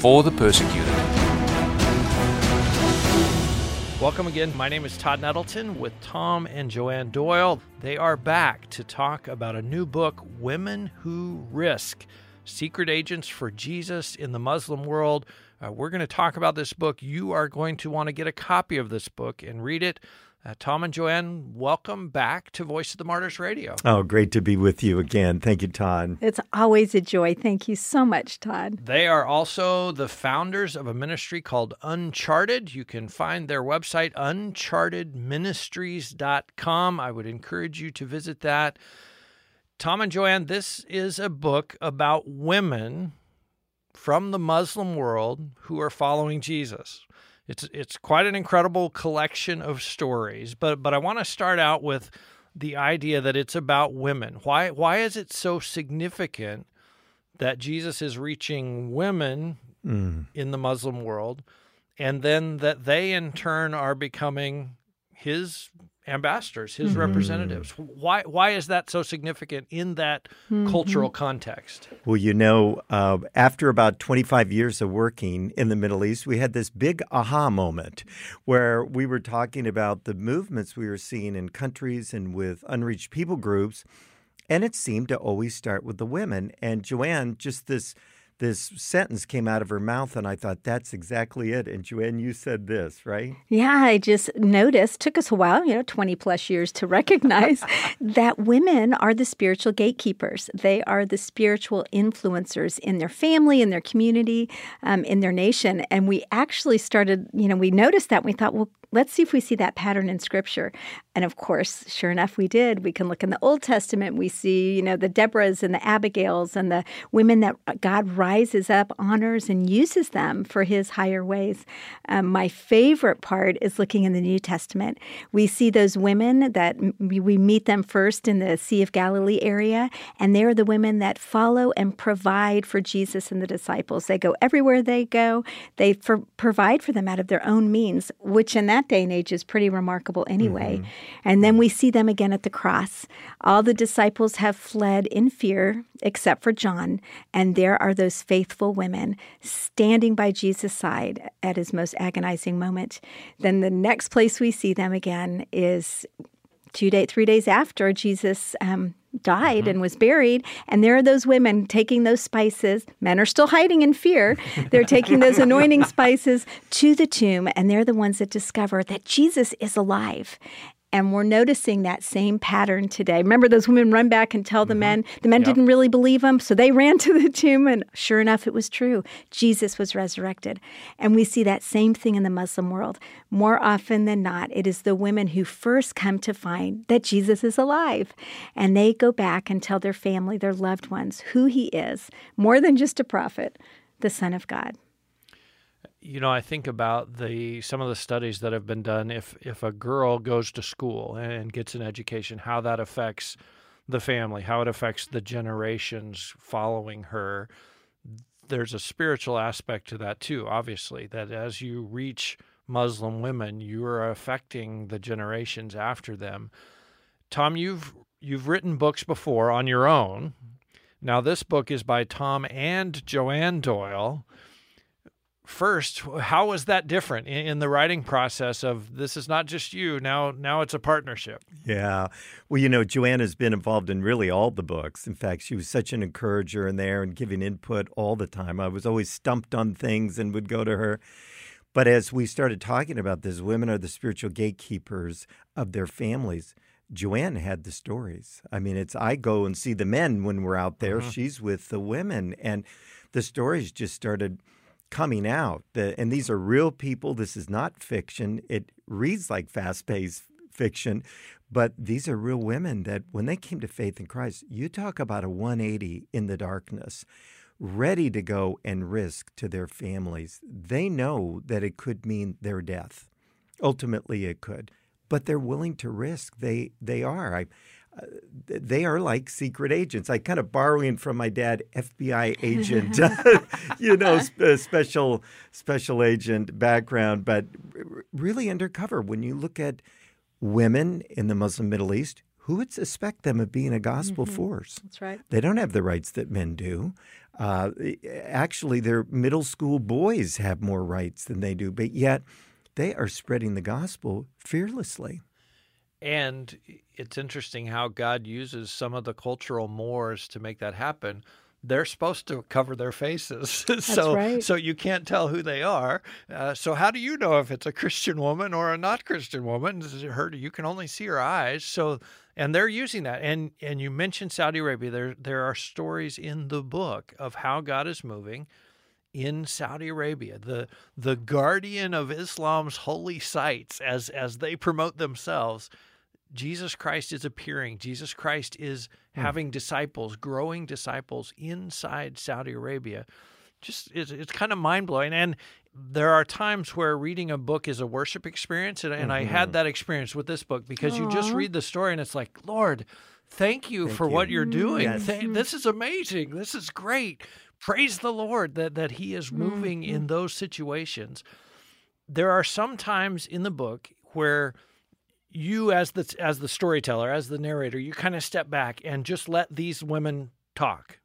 for the persecuted. Welcome again. My name is Todd Nettleton with Tom and Joanne Doyle. They are back to talk about a new book, Women Who Risk Secret Agents for Jesus in the Muslim World. Uh, we're going to talk about this book. You are going to want to get a copy of this book and read it. Uh, Tom and Joanne, welcome back to Voice of the Martyrs Radio. Oh, great to be with you again. Thank you, Todd. It's always a joy. Thank you so much, Todd. They are also the founders of a ministry called Uncharted. You can find their website, unchartedministries.com. I would encourage you to visit that. Tom and Joanne, this is a book about women from the Muslim world who are following Jesus. It's it's quite an incredible collection of stories, but but I want to start out with the idea that it's about women. Why why is it so significant that Jesus is reaching women mm. in the Muslim world and then that they in turn are becoming his ambassadors, his mm-hmm. representatives. Why why is that so significant in that mm-hmm. cultural context? Well, you know, uh, after about 25 years of working in the Middle East, we had this big aha moment where we were talking about the movements we were seeing in countries and with unreached people groups, and it seemed to always start with the women. And Joanne, just this this sentence came out of her mouth, and I thought, that's exactly it. And Joanne, you said this, right? Yeah, I just noticed, took us a while, you know, 20 plus years to recognize that women are the spiritual gatekeepers. They are the spiritual influencers in their family, in their community, um, in their nation. And we actually started, you know, we noticed that. we thought, well, let's see if we see that pattern in scripture. And of course, sure enough, we did. We can look in the Old Testament. We see, you know, the Deborahs and the Abigails and the women that God rises up, honors, and uses them for his higher ways. Um, my favorite part is looking in the New Testament. We see those women that we meet them first in the Sea of Galilee area, and they're the women that follow and provide for Jesus and the disciples. They go everywhere they go, they for, provide for them out of their own means, which in that that day and age is pretty remarkable anyway. Mm-hmm. And then we see them again at the cross. All the disciples have fled in fear, except for John. And there are those faithful women standing by Jesus' side at his most agonizing moment. Then the next place we see them again is two day, three days after Jesus um, died mm-hmm. and was buried. And there are those women taking those spices. Men are still hiding in fear. They're taking those anointing spices to the tomb, and they're the ones that discover that Jesus is alive. And we're noticing that same pattern today. Remember, those women run back and tell the mm-hmm. men. The men yep. didn't really believe them, so they ran to the tomb, and sure enough, it was true. Jesus was resurrected. And we see that same thing in the Muslim world. More often than not, it is the women who first come to find that Jesus is alive. And they go back and tell their family, their loved ones, who he is, more than just a prophet, the Son of God you know, I think about the some of the studies that have been done. If if a girl goes to school and gets an education, how that affects the family, how it affects the generations following her. There's a spiritual aspect to that too. Obviously, that as you reach Muslim women, you are affecting the generations after them. Tom, you've you've written books before on your own. Now, this book is by Tom and Joanne Doyle first how was that different in, in, the writing process of this is not just you now now it's a partnership? Yeah. Well you know joanne has been involved in really all the books. In fact she was such an encourager in there and giving input all the time. I was always stumped on things and would go to her. But as we started talking about this women are the spiritual gatekeepers of their families. Joanne had the stories. I mean, it's I go and see the men when we're out there. Mm-hmm. She's with the women, and the stories just started coming out. And these are real people. This is not fiction. It reads like fast paced fiction, but these are real women that when they came to faith in Christ, you talk about a 180 in the darkness. ready to go and risk to their families. They know that it could mean their death. Ultimately, it could, but they're willing to risk. They they are. I, uh, they are like secret agents. I kind of borrowing from my dad, FBI agent, you know, sp- special special agent background, but really undercover. When you look at women in the Muslim Middle East, who would suspect them of being a gospel mm-hmm. force? That's right. They don't have the rights that men do. Uh, actually, their middle school boys have more rights than they do, but yet they are spreading the gospel fearlessly. And it's interesting how God uses some of the cultural mores to make that happen they're supposed to cover their faces. so right. so you can't tell who they are. Uh, so how do you know if it's a Christian woman or a not Christian woman? Her you can only see her eyes. So and they're using that. And and you mentioned Saudi Arabia. There there are stories in the book of how God is moving in Saudi Arabia, the the guardian of Islam's holy sites as as they promote themselves Jesus Christ is appearing. Jesus Christ is hmm. having disciples, growing disciples inside Saudi Arabia. Just it's, it's kind of mind blowing. And there are times where reading a book is a worship experience, and, and mm-hmm. I had mm-hmm. that experience with this book because Aww. you just read the story and it's like, Lord, thank you thank for you. what you're doing. Yes. Th- this is amazing. This is great. Praise the Lord that that He is moving mm-hmm. in those situations. There are some times in the book where you as the as the storyteller, as the narrator, you kind of step back and just let these women talk.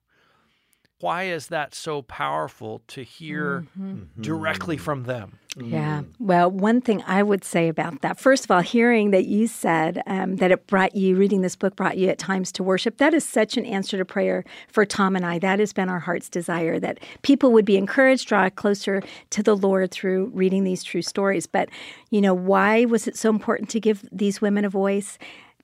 Why is that so powerful to hear mm-hmm. directly from them? Yeah. Well, one thing I would say about that, first of all, hearing that you said um, that it brought you, reading this book brought you at times to worship, that is such an answer to prayer for Tom and I. That has been our heart's desire that people would be encouraged, draw closer to the Lord through reading these true stories. But, you know, why was it so important to give these women a voice?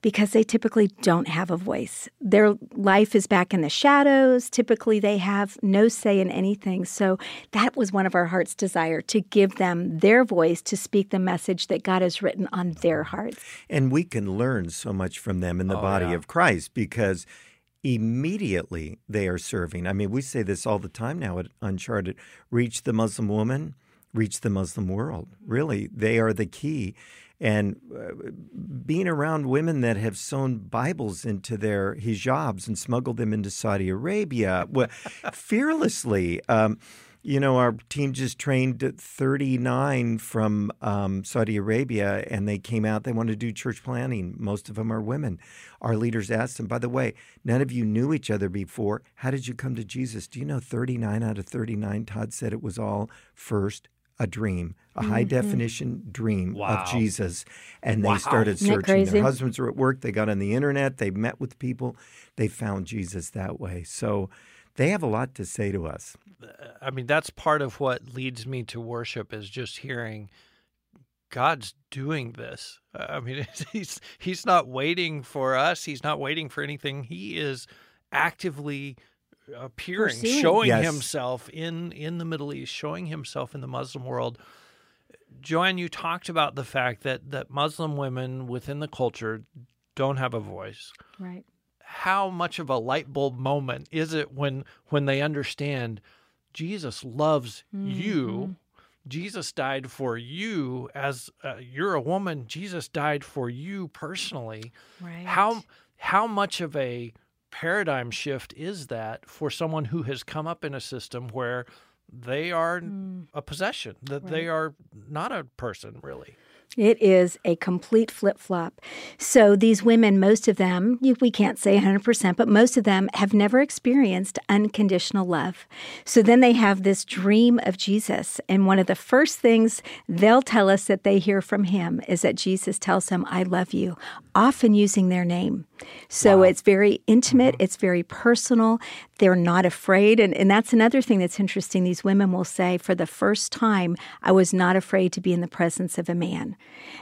Because they typically don't have a voice. Their life is back in the shadows. Typically, they have no say in anything. So, that was one of our heart's desire to give them their voice to speak the message that God has written on their hearts. And we can learn so much from them in the oh, body yeah. of Christ because immediately they are serving. I mean, we say this all the time now at Uncharted reach the Muslim woman, reach the Muslim world. Really, they are the key and uh, being around women that have sewn Bibles into their hijabs and smuggled them into Saudi Arabia fearlessly. Um, you know, our team just trained 39 from um, Saudi Arabia, and they came out. They wanted to do church planting. Most of them are women. Our leaders asked them, by the way, none of you knew each other before. How did you come to Jesus? Do you know 39 out of 39? Todd said it was all first a dream, a mm-hmm. high definition dream wow. of Jesus. And wow. they started searching. Their husbands were at work. They got on the internet. They met with people. They found Jesus that way. So they have a lot to say to us. I mean, that's part of what leads me to worship is just hearing God's doing this. I mean, he's he's not waiting for us. He's not waiting for anything. He is actively appearing, Pursuing. showing yes. himself in in the Middle East, showing himself in the Muslim world. Joanne, you talked about the fact that that Muslim women within the culture don't have a voice. Right. How much of a light bulb moment is it when when they understand Jesus loves mm-hmm. you? Jesus died for you as uh, you're a woman. Jesus died for you personally. Right. How how much of a paradigm shift is that for someone who has come up in a system where they are mm. a possession, that right. they are not a person really? It is a complete flip flop. So, these women, most of them, we can't say 100%, but most of them have never experienced unconditional love. So, then they have this dream of Jesus. And one of the first things they'll tell us that they hear from him is that Jesus tells them, I love you, often using their name. So, wow. it's very intimate, mm-hmm. it's very personal. They're not afraid. And, and that's another thing that's interesting. These women will say, For the first time, I was not afraid to be in the presence of a man.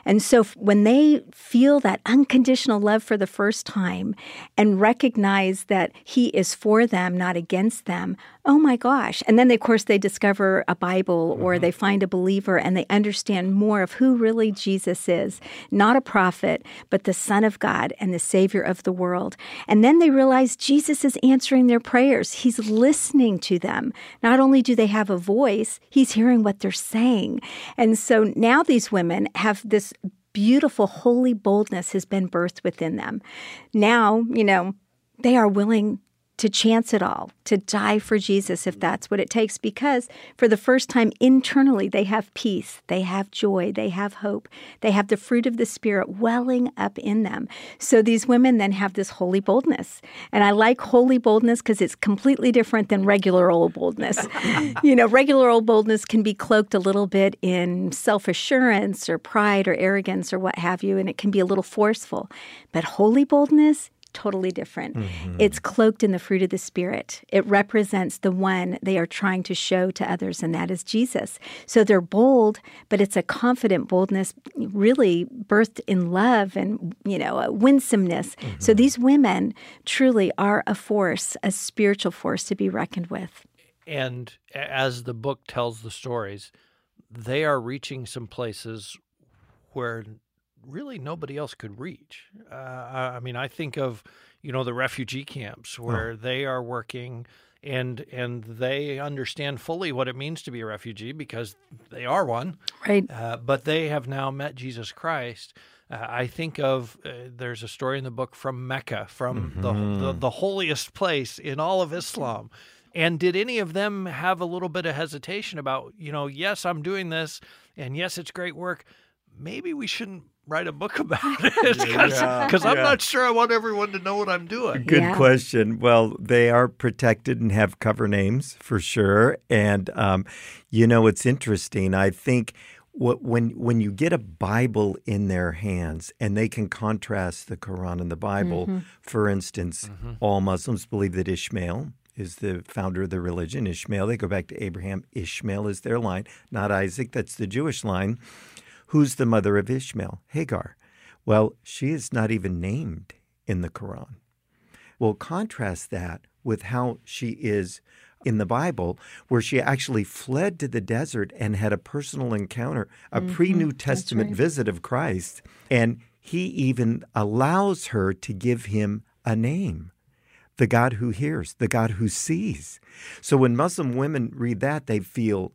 And so when they feel that unconditional love for the first time and recognize that he is for them, not against them, oh my gosh. And then, of course, they discover a Bible or they find a believer and they understand more of who really Jesus is not a prophet, but the Son of God and the Savior of the world. And then they realize Jesus is answering their prayers, He's listening to them. Not only do they have a voice, He's hearing what they're saying. And so now these women have this beautiful holy boldness has been birthed within them. Now, you know, they are willing to chance it all, to die for Jesus if that's what it takes, because for the first time internally, they have peace, they have joy, they have hope, they have the fruit of the Spirit welling up in them. So these women then have this holy boldness. And I like holy boldness because it's completely different than regular old boldness. you know, regular old boldness can be cloaked a little bit in self assurance or pride or arrogance or what have you, and it can be a little forceful. But holy boldness, totally different. Mm-hmm. It's cloaked in the fruit of the Spirit. It represents the one they are trying to show to others, and that is Jesus. So they're bold, but it's a confident boldness, really birthed in love and, you know, a winsomeness. Mm-hmm. So these women truly are a force, a spiritual force to be reckoned with. And as the book tells the stories, they are reaching some places where really nobody else could reach. Uh, I mean, I think of you know the refugee camps oh. where oh. they are working and and they understand fully what it means to be a refugee because they are one. Right. Uh, but they have now met Jesus Christ. Uh, I think of uh, there's a story in the book from Mecca, from mm-hmm. the, the, the holiest place in all of Islam. And did any of them have a little bit of hesitation about, you know, yes, I'm doing this, and yes, it's great work. Maybe we shouldn't write a book about it because yeah, I'm yeah. not sure I want everyone to know what I'm doing. Good yeah. question. Well, they are protected and have cover names for sure. And um, you know, it's interesting. I think what, when when you get a Bible in their hands and they can contrast the Quran and the Bible, mm-hmm. for instance, mm-hmm. all Muslims believe that Ishmael is the founder of the religion. Ishmael, they go back to Abraham. Ishmael is their line, not Isaac. That's the Jewish line. Who's the mother of Ishmael? Hagar. Well, she is not even named in the Quran. We'll contrast that with how she is in the Bible, where she actually fled to the desert and had a personal encounter, a mm-hmm. pre New Testament right. visit of Christ. And he even allows her to give him a name the God who hears, the God who sees. So when Muslim women read that, they feel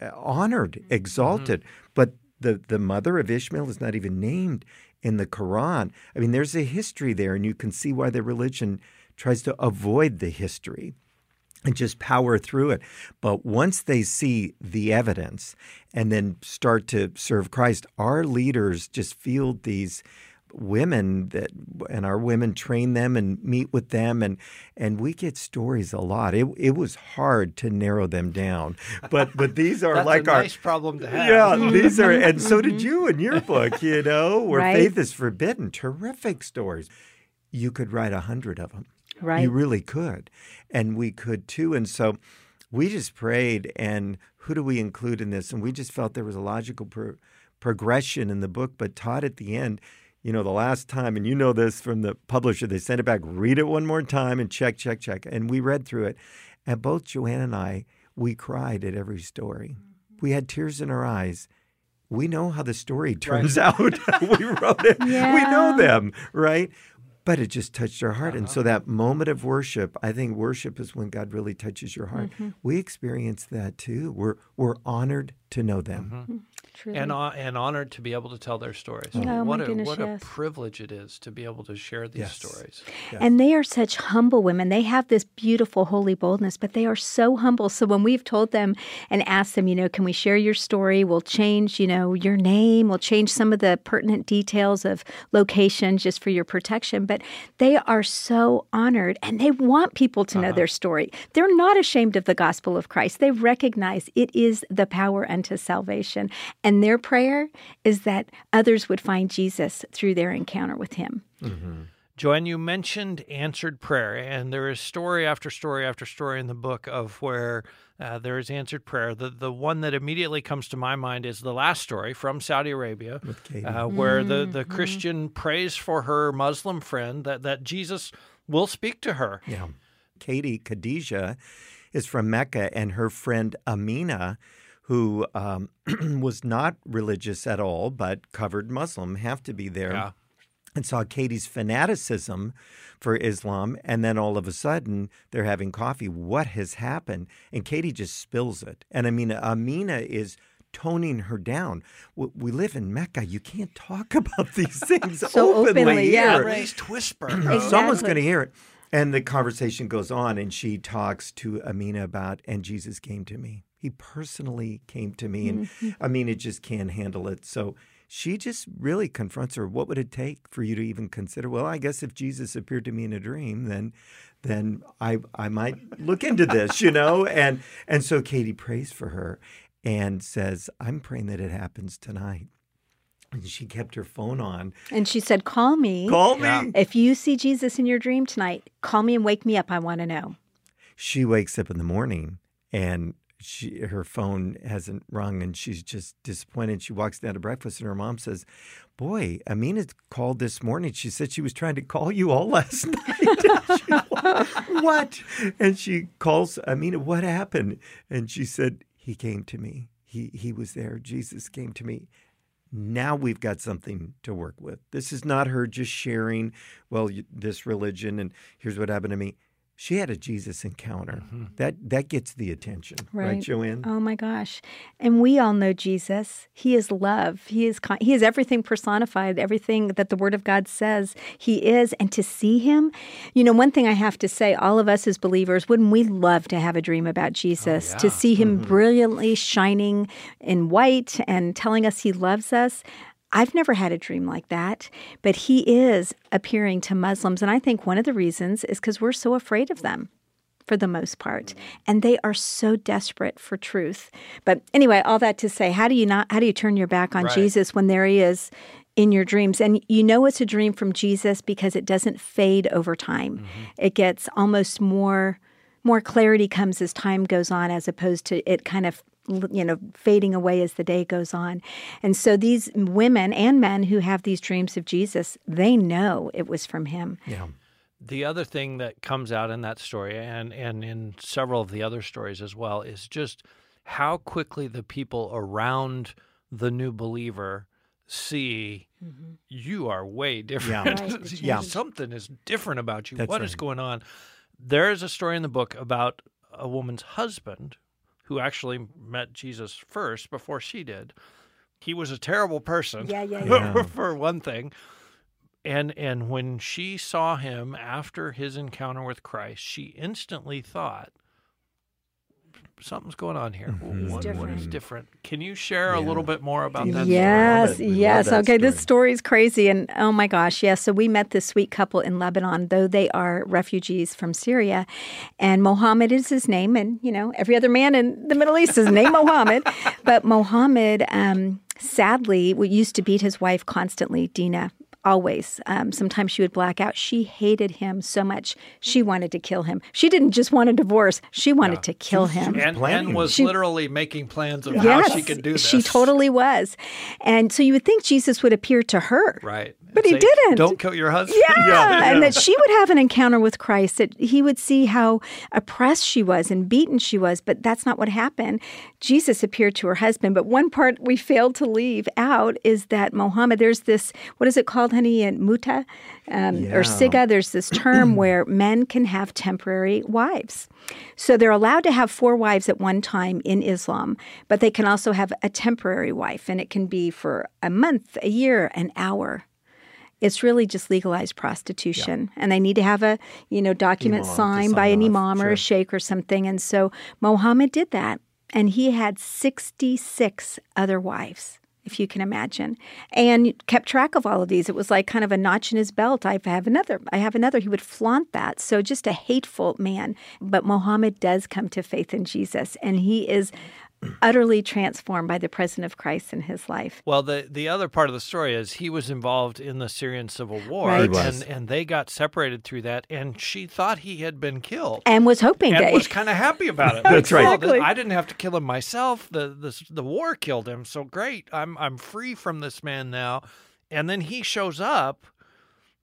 uh, honored, mm-hmm. exalted. Mm-hmm. But the, the mother of Ishmael is not even named in the Quran. I mean, there's a history there, and you can see why the religion tries to avoid the history and just power through it. But once they see the evidence and then start to serve Christ, our leaders just field these women that and our women train them and meet with them and and we get stories a lot. It, it was hard to narrow them down but but these are like a our nice problem to have. Yeah these are and so did you in your book you know where right. faith is forbidden. Terrific stories. You could write a hundred of them right. you really could and we could too and so we just prayed and who do we include in this? And we just felt there was a logical pro- progression in the book but Todd at the end you know, the last time, and you know this from the publisher, they sent it back, read it one more time and check, check, check. And we read through it. And both Joanne and I, we cried at every story. Mm-hmm. We had tears in our eyes. We know how the story turns right. out. we wrote it. Yeah. We know them, right? But it just touched our heart. Uh-huh. And so uh-huh. that moment of worship, I think worship is when God really touches your heart. Mm-hmm. We experience that too. We're we're honored to know them. Mm-hmm. Truly. and uh, and honored to be able to tell their stories. Oh, what my a goodness, what yes. a privilege it is to be able to share these yes. stories. Yes. And they are such humble women. They have this beautiful holy boldness, but they are so humble. So when we've told them and asked them, you know, can we share your story? We'll change, you know, your name. We'll change some of the pertinent details of location just for your protection. But they are so honored and they want people to know uh-huh. their story. They're not ashamed of the gospel of Christ. They recognize it is the power unto salvation. And their prayer is that others would find Jesus through their encounter with him. Mm-hmm. Joanne, you mentioned answered prayer, and there is story after story after story in the book of where uh, there is answered prayer. The the one that immediately comes to my mind is the last story from Saudi Arabia, uh, where mm-hmm. the, the mm-hmm. Christian prays for her Muslim friend that, that Jesus will speak to her. Yeah. Katie Khadijah is from Mecca, and her friend Amina, who um, was not religious at all but covered Muslim, have to be there. Yeah. And saw Katie's fanaticism for Islam, and then all of a sudden they're having coffee. What has happened? And Katie just spills it. And I mean, Amina is toning her down. W- We live in Mecca. You can't talk about these things So openly, openly, yeah. here. At least whisper. Someone's going to hear it. And the conversation goes on, and she talks to Amina about, and Jesus came to me. He personally came to me, and mm-hmm. Amina just can't handle it. So she just really confronts her. What would it take for you to even consider? Well, I guess if Jesus appeared to me in a dream, then then I I might look into this, you know. And and so Katie prays for her and says, "I'm praying that it happens tonight." And she kept her phone on. And she said, Call me. Call me. Yeah. If you see Jesus in your dream tonight, call me and wake me up. I want to know. she wakes up in the morning and she her phone hasn't rung and she's just disappointed. She walks down to breakfast and her mom says, "Boy, Amina called this morning. She said she was trying to call you all last night." She- what? And she calls Amina, "What happened?" And she said, "He came to me. He he was there. Jesus came to me." now we've got something to work with. This is not her just sharing, well, this religion and here's what happened to me. She had a Jesus encounter. Mm-hmm. That that gets the attention, right, Right. Joanne? Oh my gosh. And we all know Jesus. He is love. He is con- he is everything personified, everything that the word of God says he is and to see him. You know, one thing I have to say, all of us as believers, wouldn't we love to have a dream about oh, Jesus, to see him mm-hmm. brilliantly shining in white and telling us he loves us? I've never had a dream like that, but he is appearing to Muslims. And I think one of the reasons is because we're so afraid of them for the most part mm-hmm. and they are so desperate for truth but anyway all that to say how do you not how do you turn your back on Right. jesus when there he is in your dreams and you know it's a dream from jesus because it doesn't fade over time mm-hmm. it gets almost more more clarity comes as time goes on as opposed to it kind of you know fading away as the day goes on and so these women and men who have these dreams of jesus they know it was from him Yeah. The other thing that comes out in that story and, and in several of the other stories as well is just how quickly the people around the new believer see mm-hmm. you are way different. Right, Yeah. Something is different about you. That's What is right. going on? There is a story in the book about a woman's husband who actually met Jesus first before she did. He was a terrible person. Yeah, yeah, yeah. for one thing. And and when she saw him after his encounter with Christ, she instantly thought something's going on here. Mhm. What, It's what is different. different? Can you share a little bit more about that? yes, story? Love it. We love yes. that Okay, this story. story is crazy. And oh my gosh, yes. So we met this sweet couple in Lebanon, though they are refugees from Syria. And Mohammed is his name. And, you know, every other man in the Middle East is named Mohammed. But Mohammed, um, sadly, used to beat his wife constantly, Dina. Always. Um, sometimes she would black out. She hated him so much. She wanted to kill him. She didn't just want a divorce, she wanted to kill him. And, planning. and was She- literally making plans of Yes, how she could do this. She totally was. And so you would think Jesus would appear to her. right. But And he didn't. Don't kill your husband. Yeah, and that she would have an encounter with Christ, that he would see how oppressed she was and beaten she was, but that's not what happened. Jesus appeared to her husband, but one part we failed to leave out is that Mohammed, there's this, what is it called, honey, in muta um, Yeah. or siga, there's this term where men can have temporary wives. So they're allowed to have four wives at one time in Islam, but they can also have a temporary wife, and it can be for a month, a year, an hour it's really just legalized prostitution and they need to have a you know document Imam signed by an off, imam or sure. a sheikh or something and so mohammed did that and he had 66 other wives if you can imagine. And kept track of all of these. It was like kind of a notch in his belt. I have another i have another. He would flaunt that. So just a hateful man. But mohammed does come to faith in jesus and he is utterly transformed by the presence of christ in his life Well, the the other part of the story is he was involved in the Syrian civil war, Right. And and they got separated through that, and she thought he had been killed. and was hoping and that was kind of happy about it. That's Like, right. "Oh, Exactly. I didn't have to kill him myself. The, the the war killed him. So great. I'm I'm free from this man now. And then he shows up,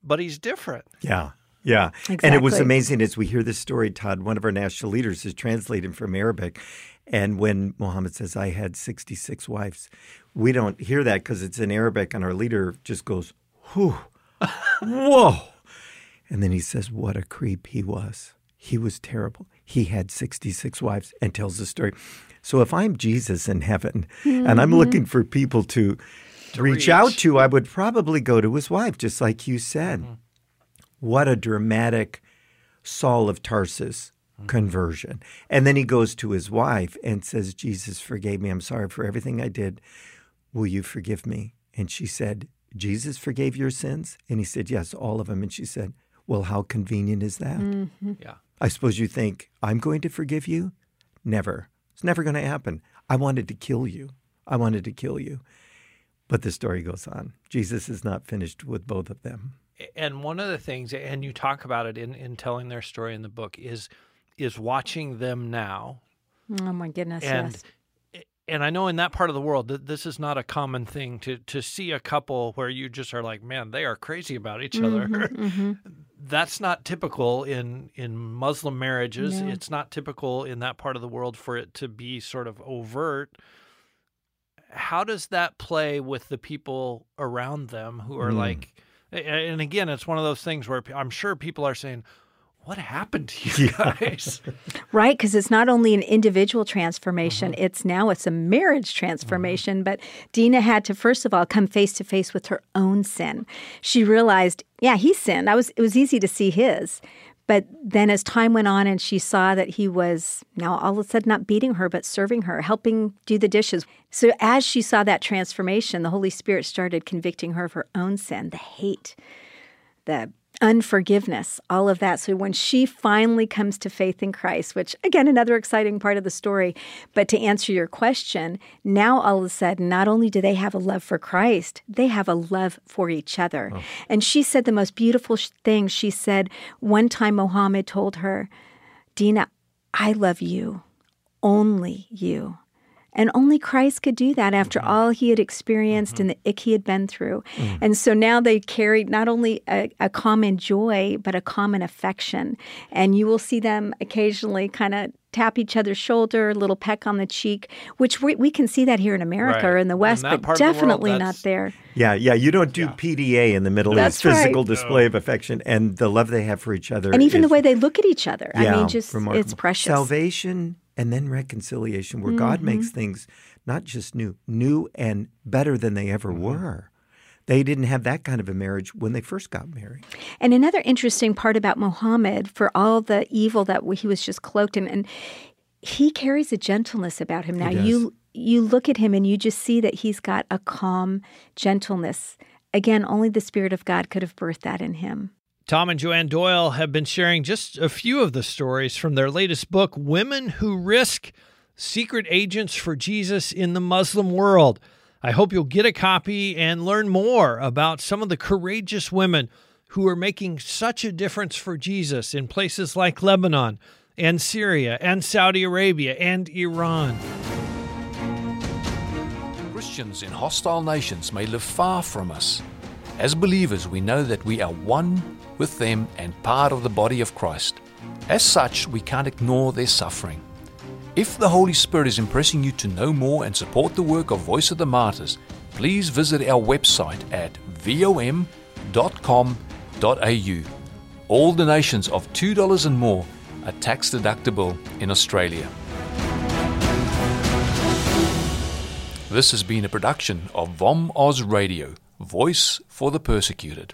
but he's different. Yeah. Yeah. Exactly. And it was amazing as we hear this story, Todd, one of our national leaders is translating from Arabic. And when Muhammad says, I had 66 wives, we don't hear that because it's in Arabic, and our leader just goes, whew, whoa. And then he says, What a creep he was. He was terrible. He had 66 wives and tells the story. So if I'm Jesus in heaven and I'm mm-hmm. looking for people to, reach, reach. out to, I would probably go to his wife, just like you said. Mm-hmm. What a dramatic Saul of Tarsus Mm-hmm. conversion. And then he goes to his wife and says, Jesus forgave me. I'm sorry for everything I did. Will you forgive me? And she said, Jesus forgave your sins? And he said, Yes, all of them. And she said, Well, how convenient is that? Mm-hmm. Yeah. I suppose you think, I'm going to forgive you? Never. It's never going to happen. I wanted to kill you. I wanted to kill you. But the story goes on. Jesus is not finished with both of them. And one of the things, and you talk about it in, in telling their story in the book, is is watching them now. Oh my goodness, And yes. and I know in that part of the world that this is not a common thing to to see a couple where you just are like, man, they are crazy about each other. Mm-hmm, That's not typical in in Muslim marriages. No. It's not typical in that part of the world for it to be sort of overt. How does that play with the people around them who are Mm. like and again, it's one of those things where I'm sure people are saying, "What happened to you guys?" Right, because it's not only an individual transformation, Mm-hmm. it's now it's a marriage transformation. But Dina had to first of all come face to face with her own sin. She realized, yeah, he sinned. I was it was easy to see his. But then as time went on and she saw that he was now all of a sudden not beating her, but serving her, helping do the dishes. So as she saw that transformation, the Holy Spirit started convicting her of her own sin, the hate, the unforgiveness, all of that. So when she finally comes to faith in Christ, which again, another exciting part of the story, but to answer your question, now all of a sudden, not only do they have a love for Christ, they have a love for each other. Oh. And she said the most beautiful thing. She said, one time Mohammed told her, Dina, I love you, only you. And only Christ could do that after all he had experienced and the ick he had been through. And so now they carried not only a, a common joy, but a common affection. And you will see them occasionally kind of tap each other's shoulder, a little peck on the cheek, which we, we can see that here in America Right. or in the West, that but part of the world, definitely not there. Yeah, yeah. You don't do PDA in the Middle That's East, physical right. display of affection and the love they have for each other. And even the way they look at each other. I mean, just it's precious. Mm-hmm. Salvation and then reconciliation, where God mm-hmm. makes things not just new, new and better than they ever mm-hmm. were. They didn't have that kind of a marriage when they first got married. And another interesting part about Muhammad, for all the evil that he was just cloaked in, and he carries a gentleness about him. Now does. you you look at him and you just see that he's got a calm gentleness. Again, only the Spirit of God could have birthed that in him. Tom and Joanne Doyle have been sharing just a few of the stories from their latest book, Women Who Risk Secret Agents for Jesus in the Muslim World. I hope you'll get a copy and learn more about some of the courageous women who are making such a difference for Jesus in places like Lebanon and Syria and Saudi Arabia and Iran. Christians in hostile nations may live far from us. As believers, we know that we are one with them and part of the body of Christ. As such, we can't ignore their suffering. If the Holy Spirit is impressing you to know more and support the work of Voice of the Martyrs, please visit our website at vom.com.au. All donations of $2 and more are tax deductible in Australia. This has been a production of Vom Oz Radio, voice for the persecuted.